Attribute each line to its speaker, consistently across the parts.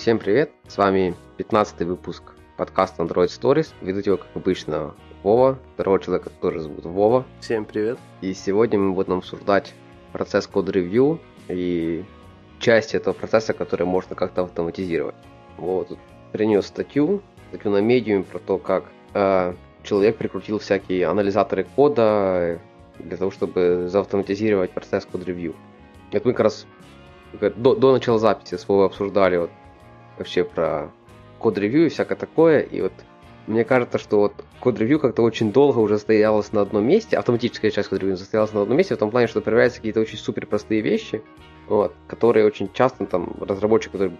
Speaker 1: Всем привет, с вами 15 выпуск подкаста Android Stories. Ведут его, как обычно, Вова. Второго человека тоже зовут Вова.
Speaker 2: Всем привет.
Speaker 1: И сегодня мы будем обсуждать процесс код-ревью и части этого процесса, которые можно как-то автоматизировать. Тут принес статью, статью на медиуме про то, как э, человек прикрутил всякие анализаторы кода для того, чтобы заавтоматизировать процесс код-ревью. Это мы как раз до, до начала записи с Вовой обсуждали вот вообще про код-ревью и всякое такое, и вот мне кажется, что вот код-ревью как-то очень долго уже стоялось на одном месте, автоматическая часть код-ревью состоялась на одном месте, в том плане, что проверяются какие-то очень супер простые вещи, вот, которые очень часто там разработчик, который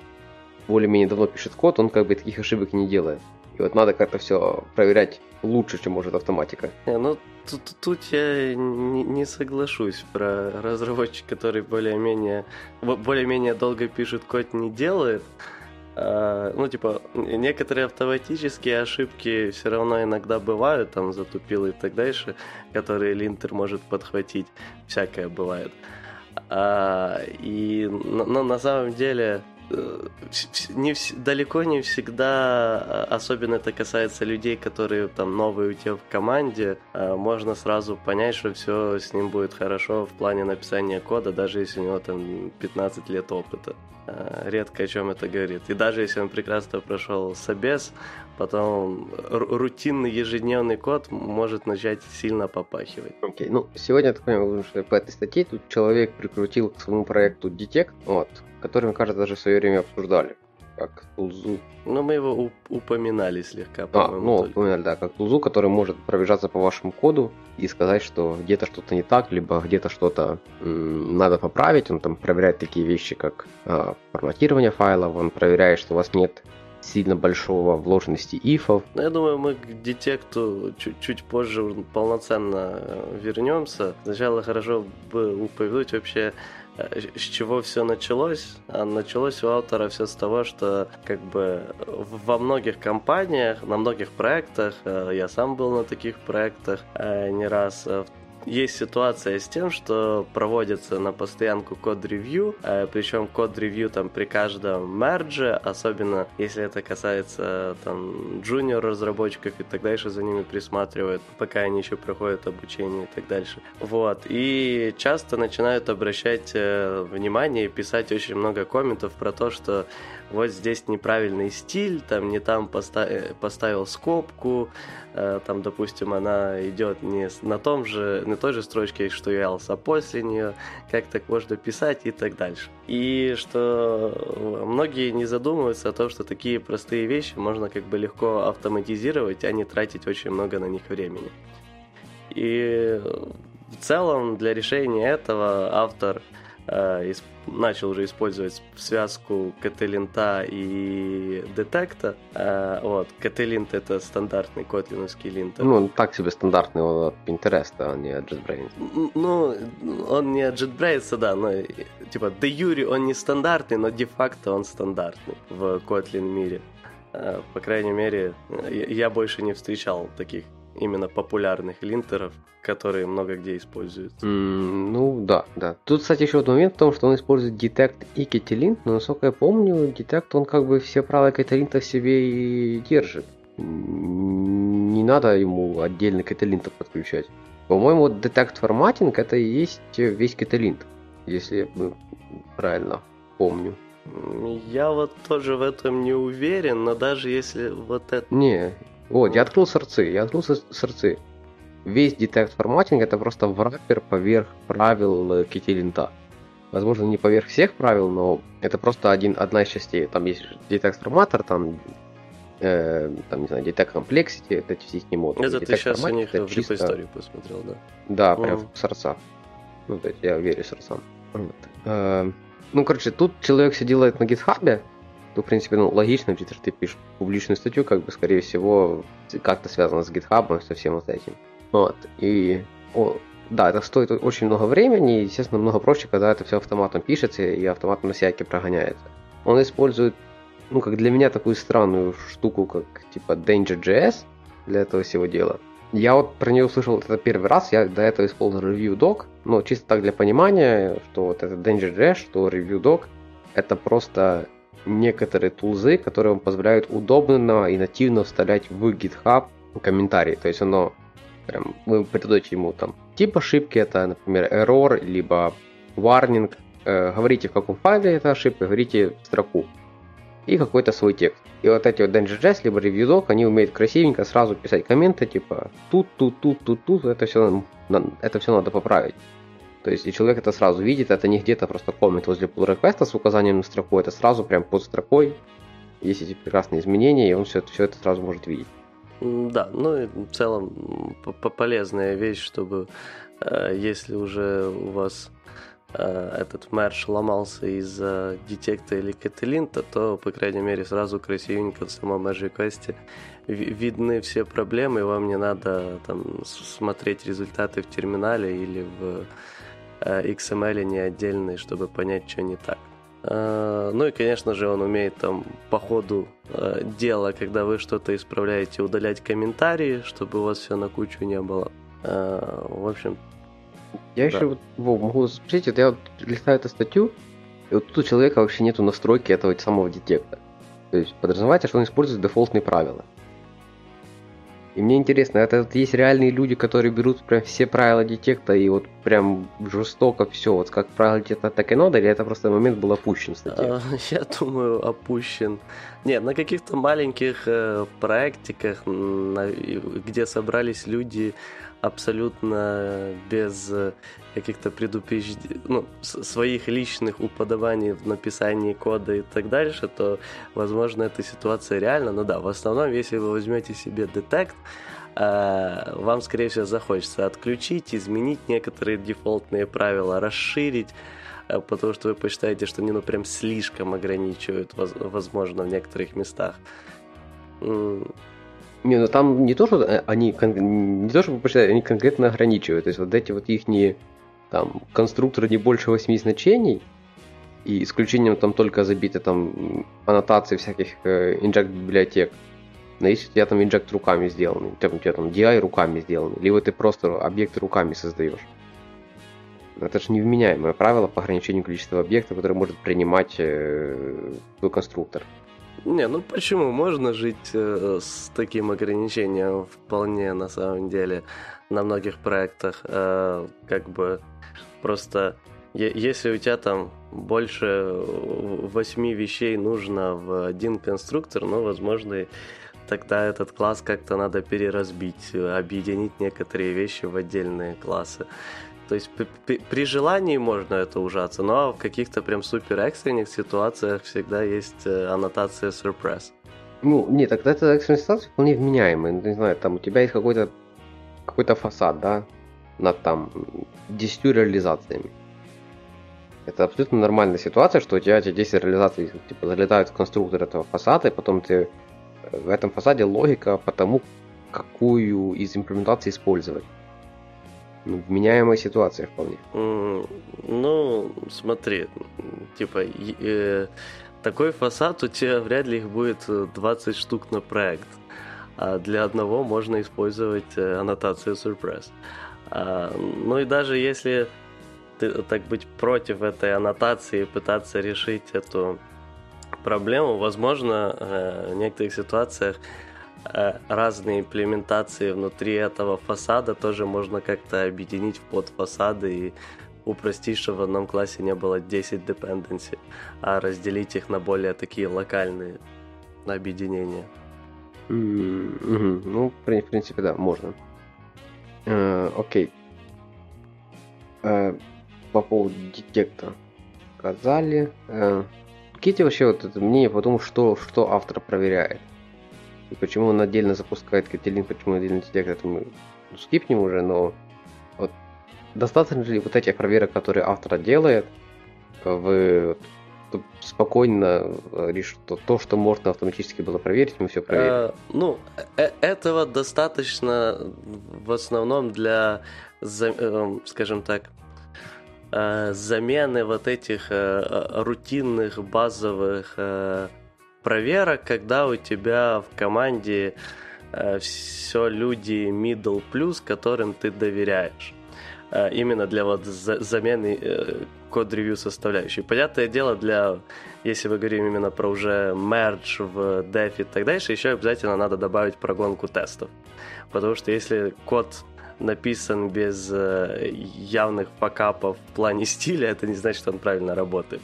Speaker 1: более-менее давно пишет код, он как бы таких ошибок не делает. И вот надо как-то все проверять лучше, чем может автоматика.
Speaker 2: Не, ну тут, тут я не, не соглашусь про разработчик, который более-менее более-менее долго пишет код, не делает. А, ну, типа, некоторые автоматические ошибки все равно иногда бывают, там, затупил и так дальше, которые линтер может подхватить, всякое бывает. А, и, но на самом деле, Э, не, далеко не всегда, а, особенно это касается людей, которые там новые у тебя в команде, а, можно сразу понять, что все с ним будет хорошо в плане написания кода, даже если у него там 15 лет опыта. А, редко о чем это говорит. И даже если он прекрасно прошел собес, потом рутинный ежедневный код может начать сильно попахивать.
Speaker 1: Окей, okay. ну сегодня, я так понимаю, что по этой статье тут человек прикрутил к своему проекту Detect, вот, который, мне кажется, даже в свое время обсуждали, как тулзу.
Speaker 2: Ну, мы его уп- упоминали слегка,
Speaker 1: А, ну, только. упоминали, да, как тулзу, который может пробежаться по вашему коду и сказать, что где-то что-то не так, либо где-то что-то м- надо поправить. Он там проверяет такие вещи, как э, форматирование файлов, он проверяет, что у вас нет сильно большого вложенности ифов.
Speaker 2: Ну, я думаю, мы к детекту чуть, чуть позже полноценно э, вернемся. Сначала хорошо бы упомянуть вообще Э, с чего все началось? А началось у автора все с того, что как бы во многих компаниях, на многих проектах, э, я сам был на таких проектах не раз, в есть ситуация с тем, что проводится на постоянку код-ревью, э, причем код-ревью там при каждом мердже, особенно если это касается там джуниор разработчиков и так дальше, за ними присматривают, пока они еще проходят обучение и так дальше. Вот. И часто начинают обращать э, внимание и писать очень много комментов про то, что вот здесь неправильный стиль, там не там поста- поставил скобку, э, там, допустим, она идет не на том же, на той же строчке, что и else, а после нее, как так можно писать и так дальше. И что многие не задумываются о том, что такие простые вещи можно как бы легко автоматизировать, а не тратить очень много на них времени. И в целом для решения этого автор э, начал уже использовать связку Кателинта и детекта. Э, вот, Кателинт это стандартный котлиновский линтер.
Speaker 1: Ну, он так себе стандартный, он от Pinterest, а не от JetBrains.
Speaker 2: Ну, он не от JetBrains, да, но типа де юри он не стандартный, но де-факто он стандартный в Kotlin мире. Э, по крайней мере, я больше не встречал таких именно популярных линтеров, которые много где используются.
Speaker 1: Mm, ну да, да. Тут, кстати, еще один момент в том, что он использует Detect и Ketelint, но насколько я помню, Detect, он как бы все правила Ketelint в себе и держит. Не надо ему отдельно Ketelint подключать. По-моему, вот Detect форматинг это и есть весь Ketelint, если я правильно помню.
Speaker 2: Я вот тоже в этом не уверен, но даже если вот это...
Speaker 1: Не, вот, я открыл сорцы, я открыл сорцы. Весь детект форматинг это просто враппер поверх правил кителинта. Возможно, не поверх всех правил, но это просто один, одна из частей. Там есть детект форматор, там, э, там, не знаю, детект комплексити, это все их модули.
Speaker 2: Это ты сейчас у них в чисто... историю посмотрел, да?
Speaker 1: Да, прям в сорца. Ну, то есть я верю сорцам. Вот. Э, ну, короче, тут человек все делает на гитхабе, то, в принципе, ну, логично, если ты пишешь публичную статью, как бы, скорее всего, как-то связано с GitHub, со всем вот этим. Вот, и, о, да, это стоит очень много времени, и, естественно, много проще, когда это все автоматом пишется и автоматом на всякие прогоняется. Он использует, ну, как для меня, такую странную штуку, как, типа, Danger.js для этого всего дела. Я вот про нее услышал это первый раз, я до этого использовал ReviewDoc, но чисто так для понимания, что вот это Danger.js, что ReviewDoc, это просто некоторые тулзы, которые вам позволяют удобно и нативно вставлять в GitHub комментарии. То есть оно прям, вы придаете ему там тип ошибки, это, например, error, либо warning, э, говорите, в каком файле эта ошибка, говорите строку и какой-то свой текст. И вот эти вот Danger.js, либо ReviewDoc, они умеют красивенько сразу писать комменты, типа тут, тут, тут, тут, тут, это все, это все надо поправить. То есть и человек это сразу видит, это не где-то просто коммент возле pull request с указанием на строку, это сразу прям под строкой есть эти прекрасные изменения, и он все, все это сразу может видеть.
Speaker 2: Да, ну и в целом полезная вещь, чтобы э, если уже у вас э, этот мерч ломался из-за детекта или каталинта, то, по крайней мере, сразу красивенько в самом мерж реквесте видны все проблемы, и вам не надо там смотреть результаты в терминале или в XML не отдельный, чтобы понять, что не так. Э, ну и, конечно же, он умеет там по ходу э, дела, когда вы что-то исправляете, удалять комментарии, чтобы у вас все на кучу не было. В общем,
Speaker 1: я да. еще вот, Вов, могу спросить, вот я вот листаю эту статью, и вот тут у человека вообще нету настройки этого самого детекта. То есть подразумевается, что он использует дефолтные правила. И мне интересно, это вот есть реальные люди, которые берут прям все правила детекта и вот прям жестоко все, вот как правило детекта так и надо, или это просто момент был опущен в статье? А,
Speaker 2: я думаю, опущен. Нет, на каких-то маленьких э, проектиках, где собрались люди абсолютно без э, каких-то предупреждений, ну, своих личных уподобаний в написании кода и так дальше, то, возможно, эта ситуация реальна. Но да, в основном, если вы возьмете себе детект, э, вам, скорее всего, захочется отключить, изменить некоторые дефолтные правила, расширить, э, потому что вы посчитаете, что они ну прям слишком ограничивают, возможно, в некоторых местах.
Speaker 1: Не, ну там не то, что э, они не то, чтобы посчитать, они конкретно ограничивают. То есть вот эти вот их не там конструкторы не больше восьми значений, и исключением там только забиты там аннотации всяких э, инжект библиотек. Но если у тебя там инжект руками сделанный, там, у тебя там DI руками сделанный, либо ты просто объекты руками создаешь. Это же невменяемое правило по ограничению количества объектов, которое может принимать э, твой конструктор.
Speaker 2: Не, ну почему? Можно жить э, с таким ограничением вполне на самом деле на многих проектах. Э, как бы просто если у тебя там больше восьми вещей нужно в один конструктор, ну, возможно, тогда этот класс как-то надо переразбить, объединить некоторые вещи в отдельные классы. То есть при, при желании можно это ужаться, но в каких-то прям супер экстренных ситуациях всегда есть э, аннотация surprise.
Speaker 1: Ну, нет, тогда эта экстренная ситуация вполне вменяемая. Не знаю, там у тебя есть какой-то какой-то фасад, да, над там 10 реализациями. Это абсолютно нормальная ситуация, что у тебя эти 10 реализаций типа, залетают в конструктор этого фасада, и потом ты э, в этом фасаде логика по тому, какую из имплементаций использовать. Ну, вменяемая ситуация вполне.
Speaker 2: ну, смотри, типа, э, такой фасад у тебя вряд ли их будет 20 э, штук на проект. А для одного можно использовать э, аннотацию surprise. А, ну и даже если ты, так быть против этой аннотации и пытаться решить эту проблему, возможно, э, в некоторых ситуациях разные имплементации внутри этого фасада тоже можно как-то объединить в подфасады и упростить, чтобы в одном классе не было 10 dependency, а разделить их на более такие локальные объединения.
Speaker 1: Mm-hmm. Ну, в принципе, да, можно. Э, окей. Э, по поводу детекта сказали. Э, какие вообще вот это мнение по тому, что, что автор проверяет? И почему он отдельно запускает Кателин, почему отдельно детект, это мы скипнем уже, но вот достаточно ли вот этих проверок, которые автор делает, вы спокойно решить то, то, что можно автоматически было проверить, мы все проверим. А,
Speaker 2: ну, э этого достаточно в основном для, эм, скажем так, э, замены вот этих э, рутинных базовых проверок, когда у тебя в команде э, все люди middle plus, которым ты доверяешь. Э, именно для вот за, замены э, код-ревью составляющей. Понятное дело, для если мы говорим именно про уже мердж в деф и так дальше, еще обязательно надо добавить прогонку тестов. Потому что если код написан без э, явных факапов в плане стиля, это не значит, что он правильно работает.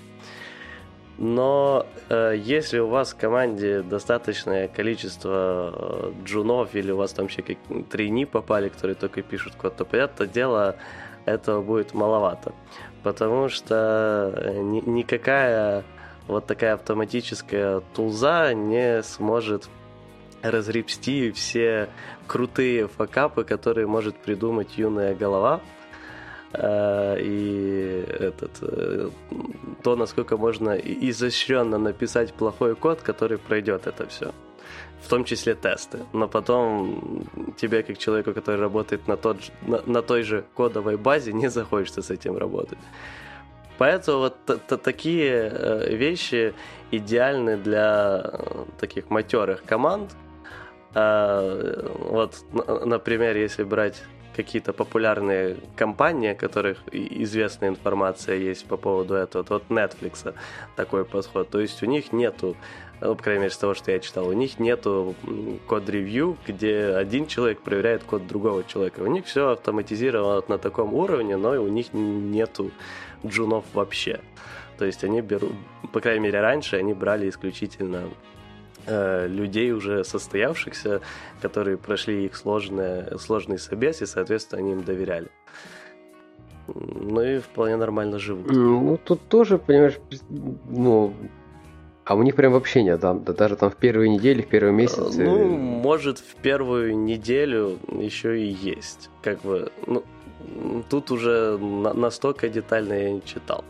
Speaker 2: Но э, если у вас в команде достаточное количество э, джунов или у вас там еще как трейни попали, которые только пишут код, то, понятное дело, этого будет маловато. Потому что э, ни, никакая вот такая автоматическая тулза не сможет разребсти все крутые факапы, которые может придумать юная голова. Э, и этот, э, то, насколько можно изощренно написать плохой код, который пройдет это все. В том числе тесты. Но потом тебе, как человеку, который работает на, тот, на, на той же кодовой базе, не захочется с этим работать. Поэтому вот т- т- такие э, вещи идеальны для таких матерых команд. Вот, например, если брать какие-то популярные компании, о которых известная информация есть по поводу этого. Вот Netflix такой подход. То есть у них нету ну, по крайней мере, с того, что я читал, у них нету код-ревью, где один человек проверяет код другого человека. У них все автоматизировано на таком уровне, но у них нету джунов вообще. То есть они берут, по крайней мере, раньше они брали исключительно Э, людей уже состоявшихся, которые прошли их сложные, сложный собес, и, соответственно, они им доверяли. Ну и вполне нормально живут.
Speaker 1: Ну, тут тоже, понимаешь, ну, а у них прям вообще нет, да, да даже там в первые недели, в первые месяцы.
Speaker 2: Ну, может, в первую неделю еще и есть. Как бы, ну, тут уже на- настолько детально я не читал.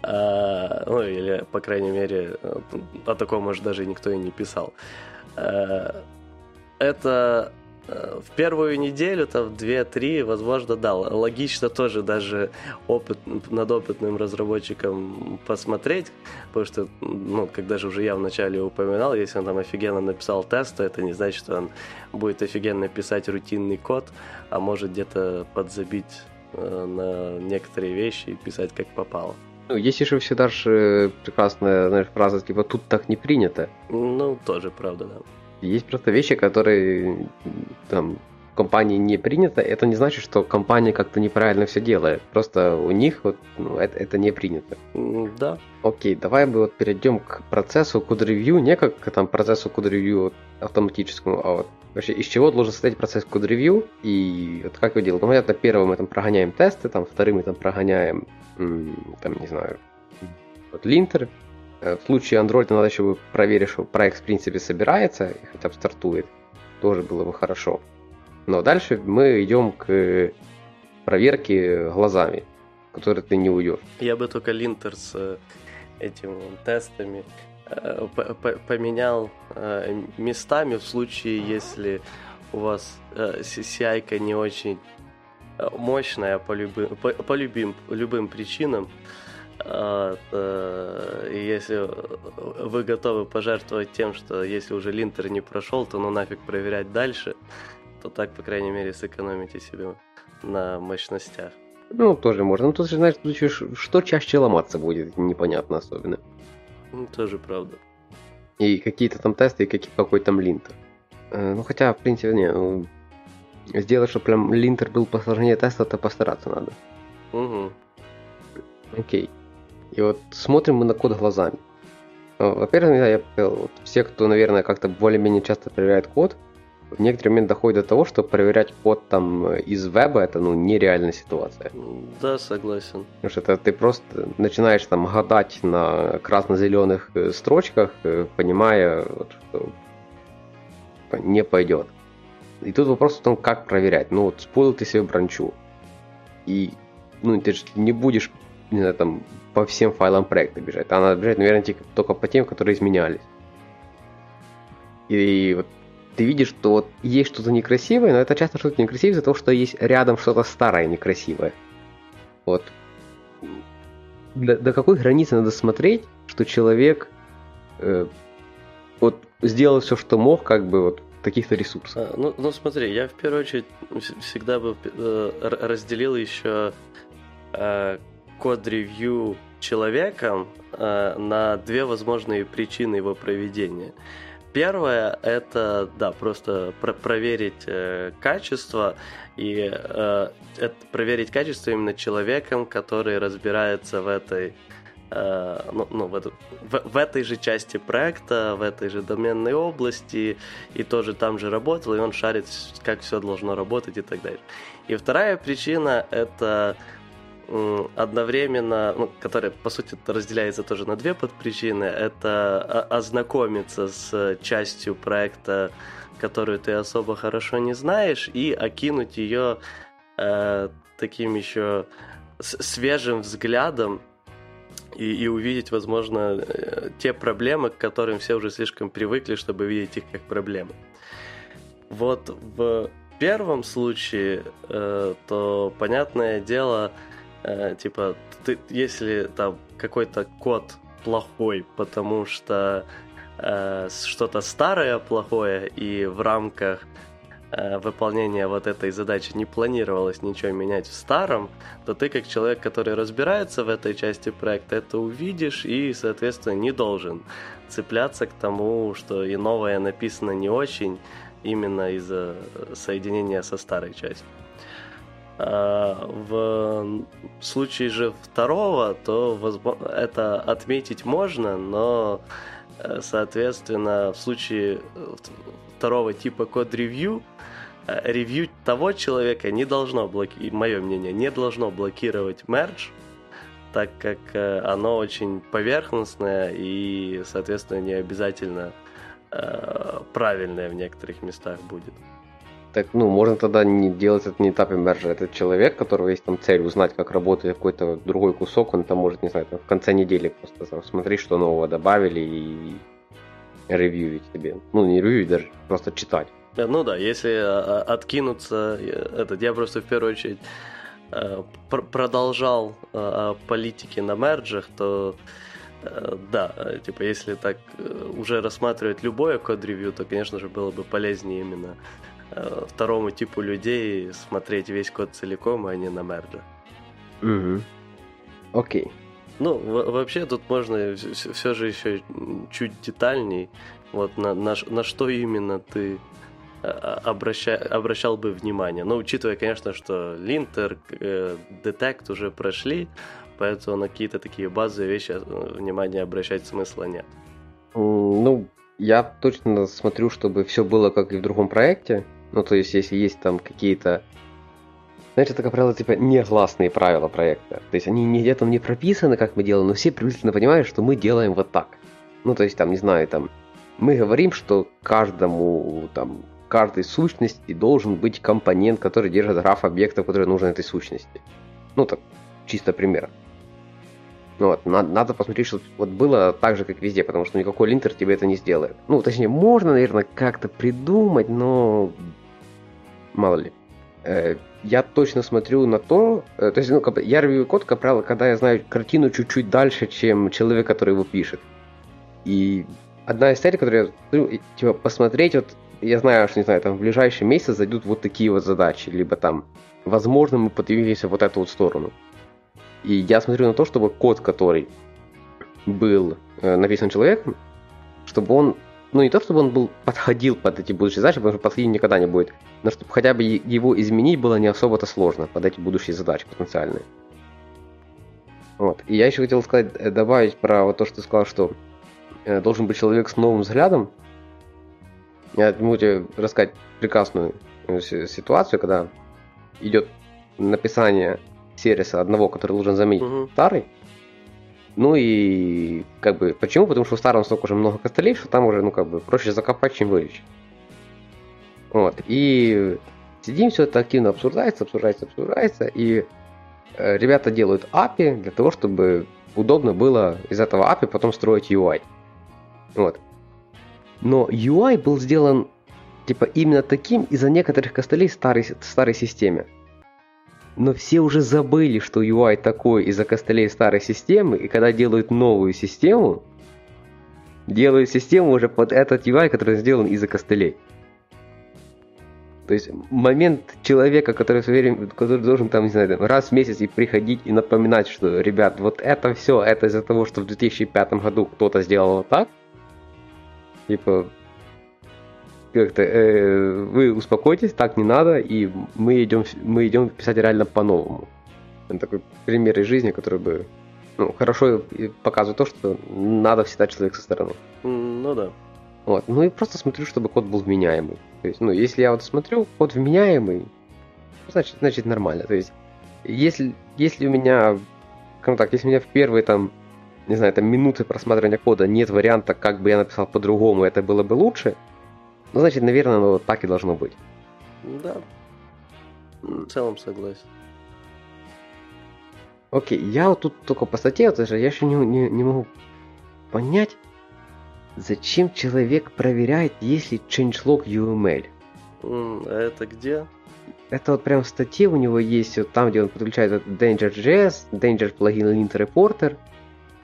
Speaker 2: Ну, или, по крайней мере, о таком, может, даже никто и не писал. А, это э, в первую неделю, там, в 2-3, возможно, да, логично тоже даже опыт, над опытным разработчиком посмотреть, потому что, ну, как даже уже я вначале упоминал, если он там офигенно написал тест, то это не значит, что он будет офигенно писать рутинный код, а может где-то подзабить э, на некоторые вещи и писать как попало.
Speaker 1: Ну, есть еще всегда же прекрасная знаешь, фраза, типа, тут так не принято.
Speaker 2: Ну, тоже правда, да.
Speaker 1: Есть просто вещи, которые там в компании не принято. Это не значит, что компания как-то неправильно все делает. Просто у них вот ну, это, это не принято.
Speaker 2: Да.
Speaker 1: Окей, давай мы вот перейдем к процессу код-ревью, не как к там, процессу код-ревью автоматическому, а вот вообще из чего должен состоять процесс код-ревью и вот как его делать. Ну, понятно, первым мы там прогоняем тесты, там, вторым мы там прогоняем там, не знаю, вот линтер. Э, в случае Android надо еще проверить, что проект в принципе собирается хотя бы стартует. Тоже было бы хорошо. Но дальше мы идем к проверке глазами, в которой ты не уйдешь.
Speaker 2: Я бы только линтер с э, этими тестами поменял местами в случае, если у вас CI не очень мощная по любым, по, по любым, любым причинам. Если вы готовы пожертвовать тем, что если уже линтер не прошел, то ну нафиг проверять дальше, то так, по крайней мере, сэкономите себе на мощностях.
Speaker 1: Ну, тоже можно. Ну, тут же, знаешь, что чаще ломаться будет, непонятно особенно.
Speaker 2: Ну, тоже правда.
Speaker 1: И какие-то там тесты, и какие, какой там линтер. Э, ну, хотя, в принципе, не, ну, сделать, чтобы прям линтер был посложнее теста, то постараться надо.
Speaker 2: Угу.
Speaker 1: Окей. И вот смотрим мы на код глазами. Во-первых, я вот, все, кто, наверное, как-то более-менее часто проверяет код, в некоторый момент доходит до того, что проверять код там из веба это ну нереальная ситуация.
Speaker 2: Да, согласен.
Speaker 1: Потому что это ты просто начинаешь там гадать на красно-зеленых э, строчках, э, понимая, что не пойдет. И тут вопрос в том, как проверять. Ну вот споил ты себе бранчу. И ну ты же не будешь, не знаю, там по всем файлам проекта бежать. А надо бежать, наверное, только по тем, которые изменялись. И вот ты видишь, что вот есть что-то некрасивое, но это часто что-то некрасивое из-за того, что есть рядом что-то старое некрасивое. Вот. До, до какой границы надо смотреть, что человек э, вот сделал все, что мог, как бы вот каких-то ресурсов.
Speaker 2: А, ну, ну смотри, я в первую очередь всегда бы э, разделил еще э, код-ревью человеком э, на две возможные причины его проведения. Первое это, да, просто про- проверить э, качество и э, это проверить качество именно человеком, который разбирается в этой э, ну, ну, в, эту, в, в этой же части проекта, в этой же доменной области, и тоже там же работал, и он шарит, как все должно работать и так далее. И вторая причина это одновременно, ну, которая, по сути, разделяется тоже на две подпричины, это ознакомиться с частью проекта, которую ты особо хорошо не знаешь, и окинуть ее э, таким еще свежим взглядом и, и увидеть, возможно, э, те проблемы, к которым все уже слишком привыкли, чтобы видеть их как проблемы. Вот в первом случае, э, то понятное дело, э, типа, ты, если там какой-то код плохой, потому что э, что-то старое плохое, и в рамках э, выполнения вот этой задачи не планировалось ничего менять в старом, то ты как человек, который разбирается в этой части проекта, это увидишь и, соответственно, не должен цепляться к тому, что и новое написано не очень, именно из-за соединения со старой частью. А, в случае же второго, то это отметить можно, но, э, соответственно, в случае второго типа код-ревью, э, ревью того человека не должно блокировать, мое мнение, не должно блокировать мердж, так как э, оно очень поверхностное и, соответственно, не обязательно правильное в некоторых местах будет.
Speaker 1: Так, ну, можно тогда не делать это на этапе мержа. Этот человек, у которого есть там цель узнать, как работает какой-то другой кусок, он там может, не знаю, там, в конце недели просто там, смотреть, что нового добавили и ревьюить тебе. Ну, не ревьюить даже, просто читать.
Speaker 2: Ну да, если а, а, откинуться, этот, я просто в первую очередь э, продолжал о политике на мерджах, то э, да, типа если так э, уже рассматривать любое код-ревью, то, конечно же, было бы полезнее именно Э, второму типу людей смотреть весь код целиком, а не на мерджа.
Speaker 1: Угу. Окей.
Speaker 2: Ну, вообще тут можно все же еще чуть детальней. Вот на, на, на что именно ты э, обраща, обращал бы внимание. Ну, учитывая, конечно, что линтер, э, детект уже прошли, поэтому на какие-то такие базовые вещи э, внимания обращать смысла нет.
Speaker 1: Ну, я точно смотрю, чтобы все было как и в другом проекте. Ну, то есть, если есть там какие-то знаешь, это, как правило, типа негласные правила проекта. То есть они нигде там не прописаны, как мы делаем, но все приблизительно понимают, что мы делаем вот так. Ну, то есть, там, не знаю, там, мы говорим, что каждому, там, каждой сущности должен быть компонент, который держит граф объектов, который нужен этой сущности. Ну, так, чисто пример. Ну, вот, надо, надо посмотреть, чтобы вот было так же, как везде, потому что никакой линтер тебе это не сделает. Ну, точнее, можно, наверное, как-то придумать, но мало ли. Э, я точно смотрю на то, э, то есть, ну, я ревью код, как правило, когда я знаю картину чуть-чуть дальше, чем человек, который его пишет. И одна из целей, которую я смотрю, типа, посмотреть, вот, я знаю, что, не знаю, там в ближайший месяц зайдут вот такие вот задачи, либо там, возможно, мы подвигаемся вот эту вот сторону. И я смотрю на то, чтобы код, который был э, написан человеком, чтобы он ну не то, чтобы он был подходил под эти будущие задачи, потому что подходить никогда не будет, но чтобы хотя бы его изменить было не особо-то сложно под эти будущие задачи потенциальные. Вот. И я еще хотел сказать, э, добавить про вот то, что ты сказал, что э, должен быть человек с новым взглядом. Я могу тебе рассказать прекрасную э, ситуацию, когда идет написание сервиса одного, который должен заменить угу. старый, ну и как бы почему? Потому что в старом столько уже много костылей, что там уже, ну как бы, проще закопать, чем вылечить. Вот. И сидим, все это активно обсуждается, обсуждается, обсуждается, и э, ребята делают API для того, чтобы удобно было из этого API потом строить UI. Вот. Но UI был сделан типа именно таким из-за некоторых костылей старой, старой системе но все уже забыли, что UI такой из-за костылей старой системы, и когда делают новую систему, делают систему уже под этот UI, который сделан из-за костылей. То есть момент человека, который, который должен там, не знаю, раз в месяц и приходить и напоминать, что, ребят, вот это все, это из-за того, что в 2005 году кто-то сделал вот так. Типа, как-то э, вы успокойтесь, так не надо, и мы идем, мы идем писать реально по-новому. Это такой пример из жизни, который бы ну, хорошо показывает то, что надо всегда человек со стороны.
Speaker 2: Ну да.
Speaker 1: Вот. Ну и просто смотрю, чтобы код был вменяемый. То есть, ну, если я вот смотрю, код вменяемый, значит, значит нормально. То есть, если, если у меня, скажем так, если у меня в первые там, не знаю, там минуты просматривания кода нет варианта, как бы я написал по-другому, это было бы лучше, ну, значит, наверное, оно вот так и должно быть.
Speaker 2: Да. В целом согласен.
Speaker 1: Окей, я вот тут только по статье, вот, я еще не, не, не могу понять, Зачем человек проверяет, если changelog UML?
Speaker 2: Это где?
Speaker 1: Это вот прям в статье у него есть, вот там, где он подключает вот Danger.js, Danger Plugin Lint Reporter,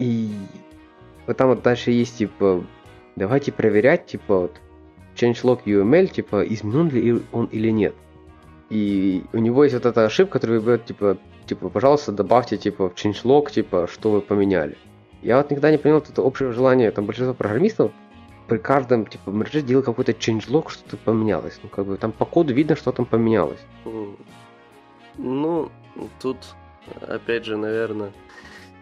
Speaker 1: и вот там вот дальше есть, типа, давайте проверять, типа, вот, changelog UML, типа, изменен ли он или нет. И у него есть вот эта ошибка, которая говорит, типа, типа, пожалуйста, добавьте, типа, в changelog, типа, что вы поменяли. Я вот никогда не понял это общее желание там большинства программистов при каждом типа мерже делать какой-то changelog, что-то поменялось. Ну, как бы там по коду видно, что там поменялось.
Speaker 2: Ну, тут, опять же, наверное,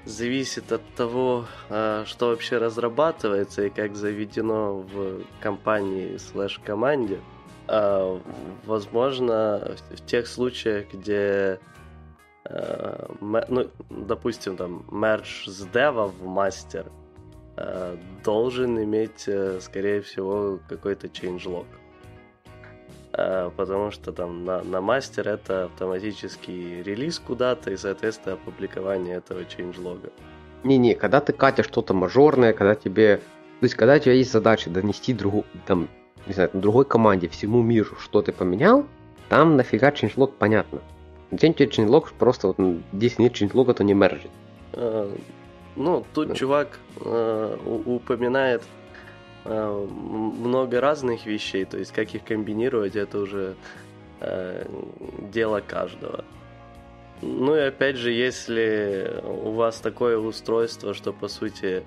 Speaker 2: зависит от того, а, что вообще разрабатывается и как заведено в компании слэш команде. А, возможно, в тех случаях, где Э, ну, допустим, там, мерч с дева в мастер должен иметь, э, скорее всего, какой-то changelog. Потому что там на, на мастер это автоматический релиз куда-то и, соответственно, опубликование этого changelog.
Speaker 1: Не-не, когда ты катишь что-то мажорное, когда тебе... То есть, когда у тебя есть задача донести другу, там, не знаю, другой команде, всему миру, что ты поменял, там нафига changelog понятно. День changelog просто вот здесь нет changelog, то не мержит.
Speaker 2: А, ну, тут да. чувак э, упоминает э, много разных вещей, то есть как их комбинировать, это уже э, дело каждого. Ну и опять же, если у вас такое устройство, что по сути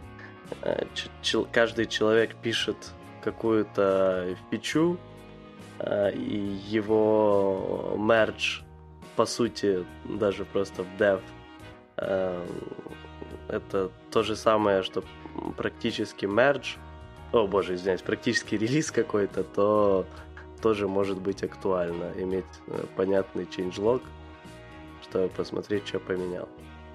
Speaker 2: э, ч- каждый человек пишет какую-то фичу, э, и его мердж по сути, даже просто в dev. Эм, это то же самое, что практически merge, о боже, извиняюсь, практически релиз какой-то, то тоже может быть актуально иметь э, понятный changelog, чтобы посмотреть, что поменял.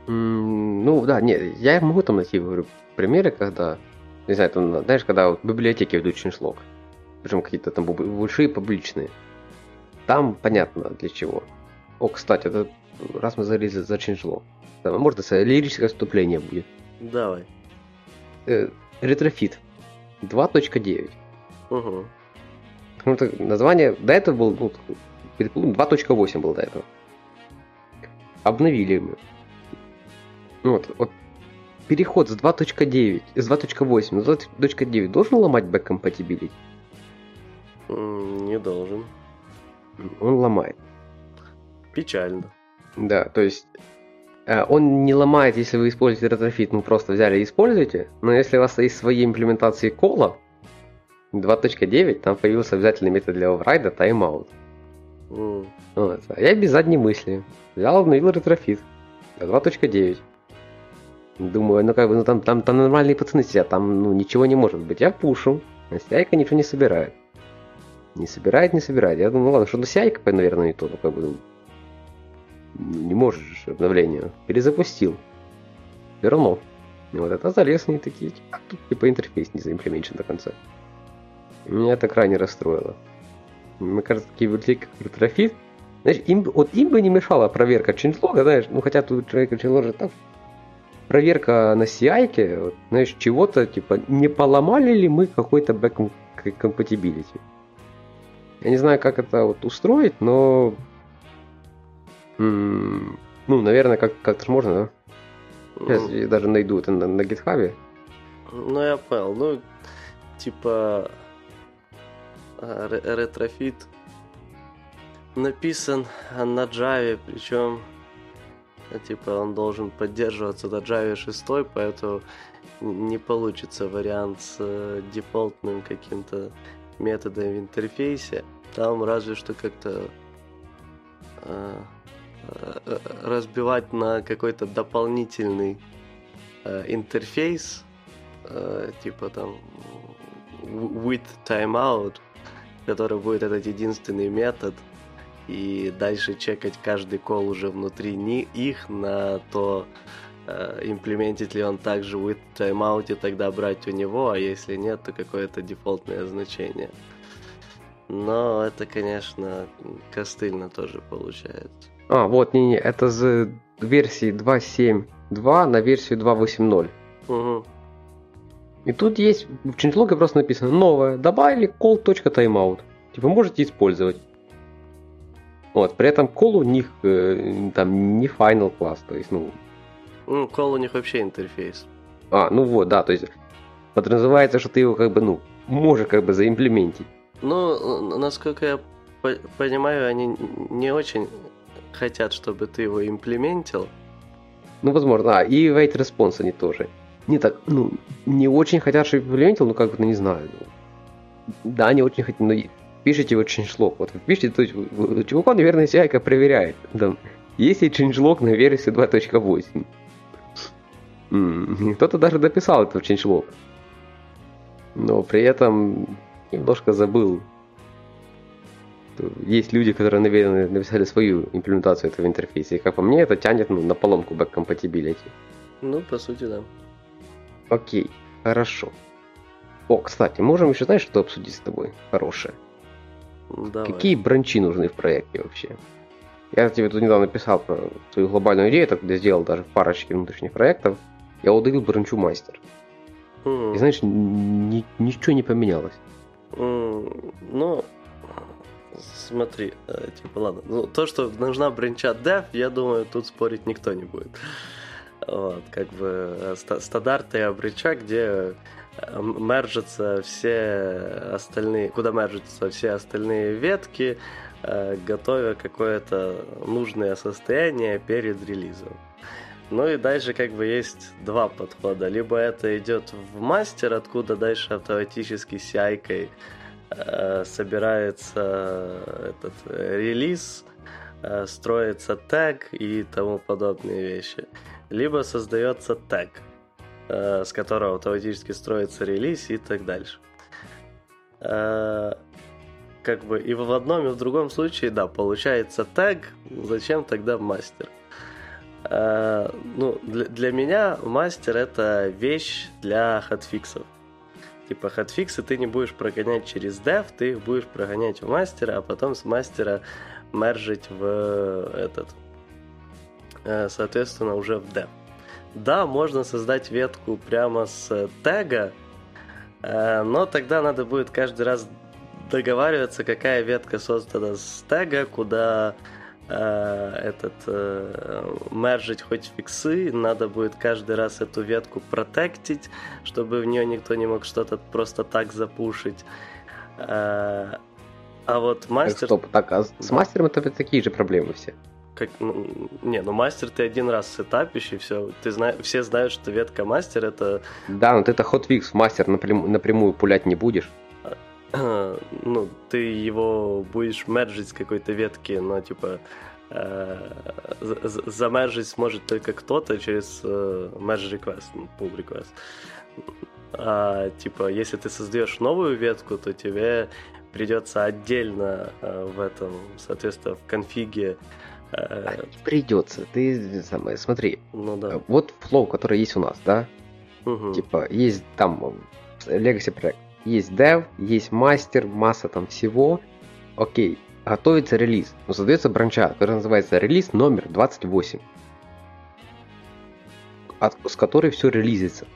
Speaker 1: Mm, ну да, нет, я могу там найти, говорю, примеры, когда, не знаю, там, знаешь, когда вот в библиотеке ведут changelog, причем какие-то там большие публичные, там понятно для чего. О, кстати, это раз мы залезли за changelog. Да, можно сказать, лирическое вступление будет.
Speaker 2: Давай.
Speaker 1: Э, Retrofit 2.9. Угу. Ну, это название до этого был, ну, 2.8 был до этого. Обновили мы. Вот, вот переход с 2.9, с 2.8 на 2.9 должен ломать back-compatibility?
Speaker 2: Не должен.
Speaker 1: Он ломает.
Speaker 2: Печально.
Speaker 1: Да, то есть он не ломает, если вы используете Retrofit, ну просто взяли и используете, но если у вас есть свои имплементации Call а, 2.9, там появился обязательный метод для оверрайда timeout. Mm. Вот. А я без задней мысли взял, обновил Retrofit 2.9. Думаю, ну как бы, ну там, там, там нормальные пацаны сидят, там ну, ничего не может быть. Я пушу, а CI ничего не собирает. Не собирает, не собирает. Я думаю, ладно, что-то CI, наверное, не то, ну как бы не можешь обновление. Перезапустил. Вернул. И вот это залез они такие, а тут типа интерфейс не заимплеменчен до конца. Меня это крайне расстроило. Мне кажется, такие библиотеки, как Retrofit, знаешь, им, вот им бы не мешала проверка changelog, знаешь, ну хотя тут человек changelog так, проверка на CI, вот, знаешь, чего-то, типа, не поломали ли мы какой-то back compatibility. Я не знаю, как это вот устроить, но ну, наверное, как- как-то можно, да? Сейчас я даже найду это на, на GitHub е.
Speaker 2: Ну, я понял. Ну, типа, Retrofit написан на Java, причем типа он должен поддерживаться до Java 6, поэтому не получится вариант с э, дефолтным каким-то методом в интерфейсе. Там разве что как-то э, э, разбивать на какой-то дополнительный интерфейс, типа там with timeout, который будет этот единственный метод, и дальше чекать каждый кол уже внутри их на то, э, имплементит ли он также with timeout и тогда брать у него, а если нет, то какое-то дефолтное значение. Но это, конечно, костыльно тоже получается.
Speaker 1: А, вот, не-не, это с версии 2.7.2 на версию 2.8.0. Угу. И тут есть в changelog просто написано новое, добавили call.timeout. Типа можете использовать. Вот, при этом call у них э, там не final класс, то есть, ну...
Speaker 2: Ну, call у них вообще интерфейс.
Speaker 1: А, ну вот, да, то есть подразумевается, что ты его как бы, ну, можешь как бы заимплементить.
Speaker 2: Ну, насколько я по- понимаю, они не очень хотят, чтобы ты его имплементил.
Speaker 1: Ну, возможно, а, и wait response они тоже не так, ну, не очень хотят, чтобы имплементил, ну, как бы, ну, не знаю. Ну, да, не очень хотят, но пишите вот changelog. Вот вы пишите, то есть, чувака, наверное, CI проверяет. Там, есть ли changelog на версии 2.8? м кто-то даже дописал это в changelog. Но при этом немножко забыл. Есть люди, которые, наверное, написали свою имплементацию этого интерфейса. И как по мне, это тянет ну, на поломку back compatibility.
Speaker 2: Ну, по сути, да.
Speaker 1: Окей, хорошо. О, кстати, можем еще, знаешь, что обсудить с тобой? Хорошее.
Speaker 2: Давай.
Speaker 1: Какие бранчи нужны в проекте вообще? Я тебе тут недавно писал про свою глобальную идею, так я сделал даже парочки внутренних проектов. Я удалил бранчу мастер. Mm. И знаешь, ни, ничего не поменялось.
Speaker 2: Mm, ну, смотри, э, типа, ладно. Ну, то, что нужна бранча dev, я думаю, тут спорить никто не будет. Вот, как бы э, стандарты обрыча, где э, мержатся все остальные, куда мержатся все остальные ветки, готовя какое-то нужное состояние перед релизом. Ну и дальше как бы есть два подхода. Либо это идет в мастер, откуда дальше автоматически с яйкой э, собирается этот релиз, э, строится тег и тому подобные вещи либо создается тег, э, с которого автоматически строится релиз и так дальше. Как бы и в одном, и в другом случае, да, получается тег, зачем тогда мастер? Ну, для, для меня мастер это вещь для хатфиксов. Типа хатфиксы ты не будешь прогонять через dev, ты их будешь прогонять в мастера, а потом с мастера мержить в этот Э, соответственно, уже в dev. Да, можно создать ветку прямо с тега, э, но тогда надо будет каждый раз договариваться, какая ветка создана с тега, куда э, этот э, мержить хоть фиксы, надо будет каждый раз эту ветку протектить, чтобы в нее никто не мог что-то просто так запушить. Э, а вот мастер...
Speaker 1: Стоп, так, а с мастером это такие же проблемы все
Speaker 2: как, ну, не, ну мастер ты один раз сетапишь и все. Ты зна... Все знают, что ветка мастер это...
Speaker 1: Да, но ты это hotfix в мастер напрям... напрямую пулять не будешь.
Speaker 2: ну, ты его будешь мерджить с какой-то ветки, но типа э, замержить сможет только кто-то через э, merge request, ну, pull request. А типа, если ты создаешь новую ветку, то тебе придется отдельно э, в этом, соответственно, в конфиге
Speaker 1: а, придется. Ты самое, смотри.
Speaker 2: Ну да.
Speaker 1: Вот флоу, который есть у нас, да? Угу. Типа, есть там Legacy проект. Есть dev, есть мастер, масса там всего. Окей, готовится релиз. Но создается бранча, который называется релиз номер 28. От, с которой все релизится.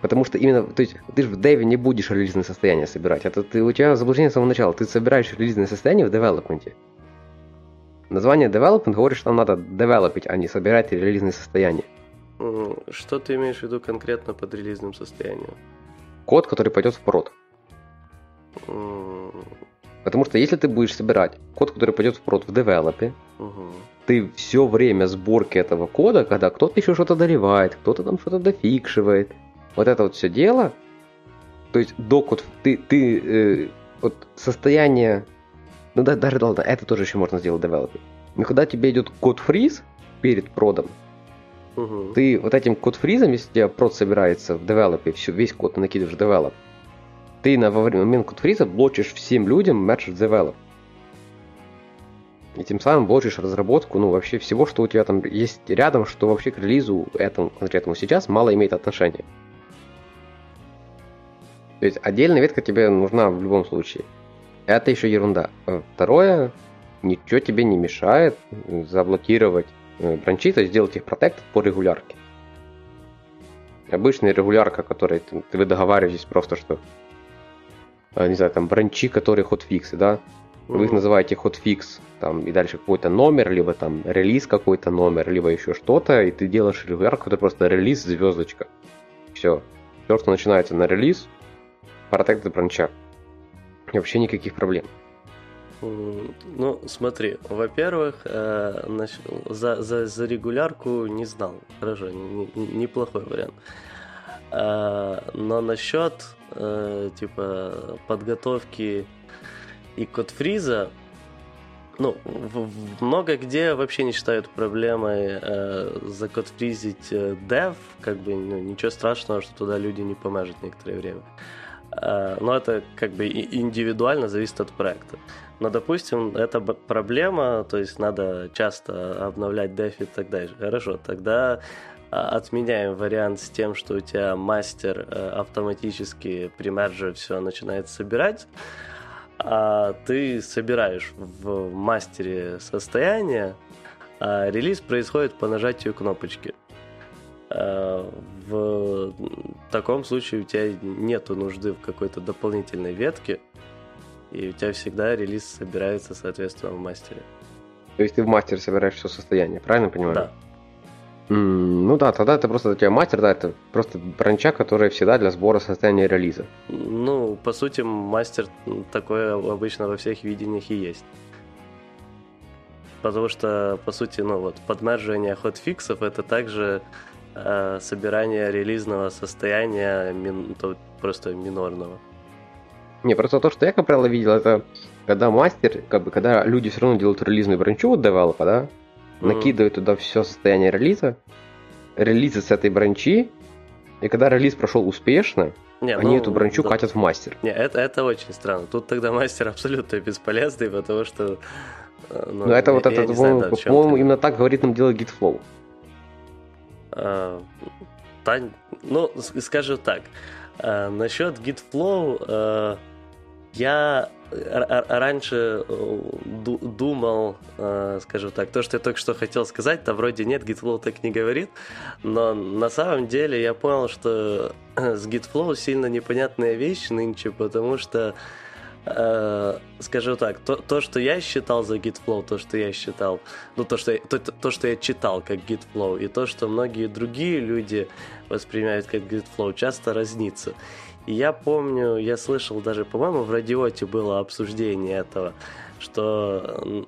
Speaker 1: Потому что именно, то есть ты же в деве не будешь релизное состояние собирать. Это ты, у тебя заблуждение с самого начала. Ты собираешь релизное состояние в девелопменте. Название development говорит, что надо девелопить, а не собирать релизное состояние.
Speaker 2: Что ты имеешь в виду конкретно под релизным состоянием?
Speaker 1: Код, который пойдет в прод. Потому что если ты будешь собирать код, который пойдет в прод в девелопе,
Speaker 2: Угу.
Speaker 1: ты все время сборки этого кода, когда кто-то еще что-то доливает, кто-то там что-то дофикшивает, вот это вот все дело, то есть до код, ты, ты э, вот состояние, ну да, даже ладно, это тоже еще можно сделать в develop е. Но когда тебе идет code freeze перед продом,
Speaker 2: Угу.
Speaker 1: ты вот этим code freeze ом, если у тебя прод собирается в develop е, все, весь код накидываешь в develop, ты на во время момент code freeze а блочишь всем людям в develop. И тем самым блочишь разработку, ну, вообще всего, что у тебя там есть рядом, что вообще к релизу этому конкретному сейчас мало имеет отношения. То есть отдельная ветка тебе нужна в любом случае. Это еще ерунда. Второе, ничего тебе не мешает заблокировать бранчи, то есть сделать их протект по регулярке. Обычная регулярка, которой ты, вы договариваетесь просто, что э, не знаю, там бранчи, которые хотфиксы, да, вы их называете хотфикс, там, и дальше какой-то номер, либо там релиз какой-то номер, либо еще что-то, и ты делаешь регулярку, который просто релиз звездочка. Все. Все, что начинается на релиз, протект бранча. И вообще никаких проблем.
Speaker 2: Ну, смотри, во-первых, э, за, за, за регулярку не знал. Хорошо, не- не- неплохой вариант. Э, Но насчет, э, типа, подготовки и кодфриза, ну, много где вообще не считают проблемой э, закодфризить dev, как бы ну, ничего страшного, что туда люди не помажут некоторое время. Но это как бы индивидуально зависит от проекта. Но, допустим, это проблема, то есть надо часто обновлять дефи и так дальше. Хорошо, тогда а, отменяем вариант с тем, что у тебя мастер э, автоматически при мерже все начинает собирать, а ты собираешь в мастере состояние, а релиз происходит по нажатию кнопочки. Э, В таком случае у тебя нет нужды в какой-то дополнительной ветке, и у тебя всегда релиз собирается, соответственно, в мастере.
Speaker 1: То есть ты в мастер собираешь все состояние, правильно понимаю?
Speaker 2: Да.
Speaker 1: М, Ну да, тогда это просто у тебя мастер, да, это просто бранча, которая всегда для сбора состояния релиза.
Speaker 2: Ну, по сути, мастер такое обычно во всех видениях и есть. Потому что, по сути, ну вот, подмерживание хотфиксов это также э, собирание релизного состояния мин- то просто минорного.
Speaker 1: Не, просто то, что я, как правило, видел, это когда мастер, как бы, когда люди все равно делают релизную бранчу от девелопа, да,
Speaker 2: Мгм.
Speaker 1: накидывают туда все состояние релиза, релизы с этой бранчи, и когда релиз прошел успешно,
Speaker 2: Не,
Speaker 1: они
Speaker 2: ну,
Speaker 1: эту бранчу
Speaker 2: да.
Speaker 1: катят в мастер.
Speaker 2: Не, это, это очень странно. Тут тогда мастер абсолютно бесполезный, потому что... э, Ну,
Speaker 1: Но это вот это, по-моему,
Speaker 2: да,
Speaker 1: по-моему, именно так говорит нам дело GitFlow.
Speaker 2: А, та- ну, скажу так. а, насчет GitFlow а, я раньше э, ду- думал, скажу так, то, что я только что хотел сказать, то вроде нет, GitFlow так не говорит, но на самом деле я понял, что с GitFlow сильно непонятная вещь нынче, потому что Э, скажу так, то, то, что я считал за GitFlow, то, что я считал, ну, то что, я- то, то, то, что я читал как GitFlow, и то, что многие другие люди воспринимают как GitFlow, часто разнится. И я помню, я слышал даже, по-моему, в радиоте было обсуждение этого, что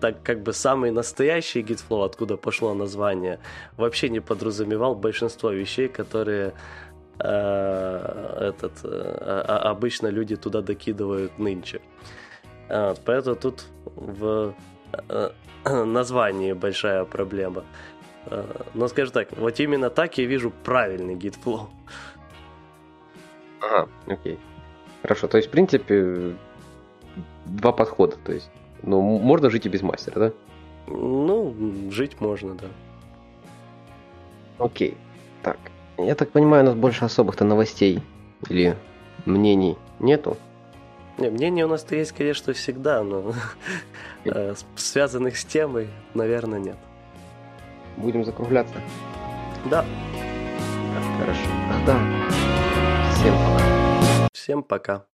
Speaker 2: так как бы самый настоящий GitFlow, откуда пошло название, вообще не подразумевал большинство вещей, которые этот, э, а- обычно люди туда докидывают нынче. А, Вот, поэтому тут в э, названии большая проблема. Э, Но скажу так, вот именно так я вижу правильный git flow.
Speaker 1: Ага, окей. Хорошо, то есть, в принципе, два подхода, то есть, ну, можно жить и без мастера, да?
Speaker 2: Ну, жить можно, да.
Speaker 1: Окей. Так, я так понимаю, у нас больше особых-то новостей или мнений нету.
Speaker 2: Не, мнение у нас-то есть, конечно, всегда, но э, связанных с темой, наверное, нет.
Speaker 1: Будем закругляться.
Speaker 2: Да,
Speaker 1: Хорошо. Тогда всем пока.
Speaker 2: всем пока.